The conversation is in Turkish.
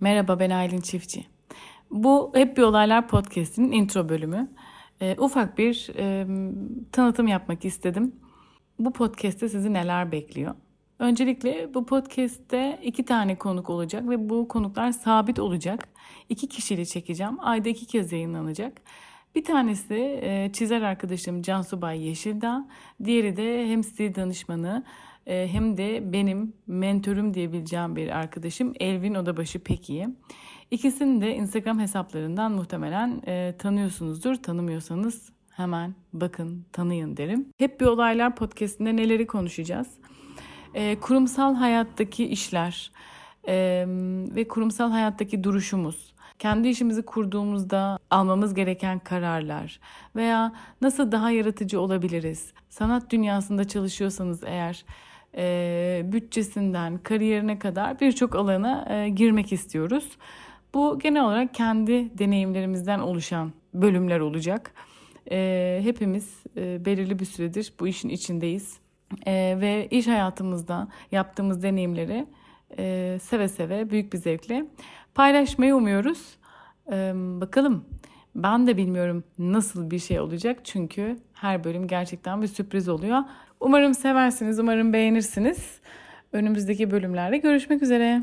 Merhaba ben Aylin Çiftçi. Bu Hep Bir Olaylar Podcast'inin intro bölümü. Ee, ufak bir e, tanıtım yapmak istedim. Bu podcast'te sizi neler bekliyor? Öncelikle bu podcast'te iki tane konuk olacak ve bu konuklar sabit olacak. İki kişili çekeceğim. Ayda iki kez yayınlanacak. Bir tanesi e, çizer arkadaşım Cansu Bay Yeşildağ. Diğeri de hem stil danışmanı e, hem de benim mentörüm diyebileceğim bir arkadaşım Elvin Odabaşı Peki'yi. İkisini de Instagram hesaplarından muhtemelen e, tanıyorsunuzdur. Tanımıyorsanız hemen bakın, tanıyın derim. Hep Bir Olaylar podcastinde neleri konuşacağız? E, kurumsal hayattaki işler e, ve kurumsal hayattaki duruşumuz, kendi işimizi kurduğumuzda almamız gereken kararlar veya nasıl daha yaratıcı olabiliriz? Sanat dünyasında çalışıyorsanız eğer e, bütçesinden kariyerine kadar birçok alana e, girmek istiyoruz. Bu genel olarak kendi deneyimlerimizden oluşan bölümler olacak. E, hepimiz e, belirli bir süredir bu işin içindeyiz e, ve iş hayatımızda yaptığımız deneyimleri e, seve seve büyük bir zevkle paylaşmayı umuyoruz. E, bakalım ben de bilmiyorum nasıl bir şey olacak çünkü her bölüm gerçekten bir sürpriz oluyor. Umarım seversiniz, umarım beğenirsiniz. Önümüzdeki bölümlerde görüşmek üzere.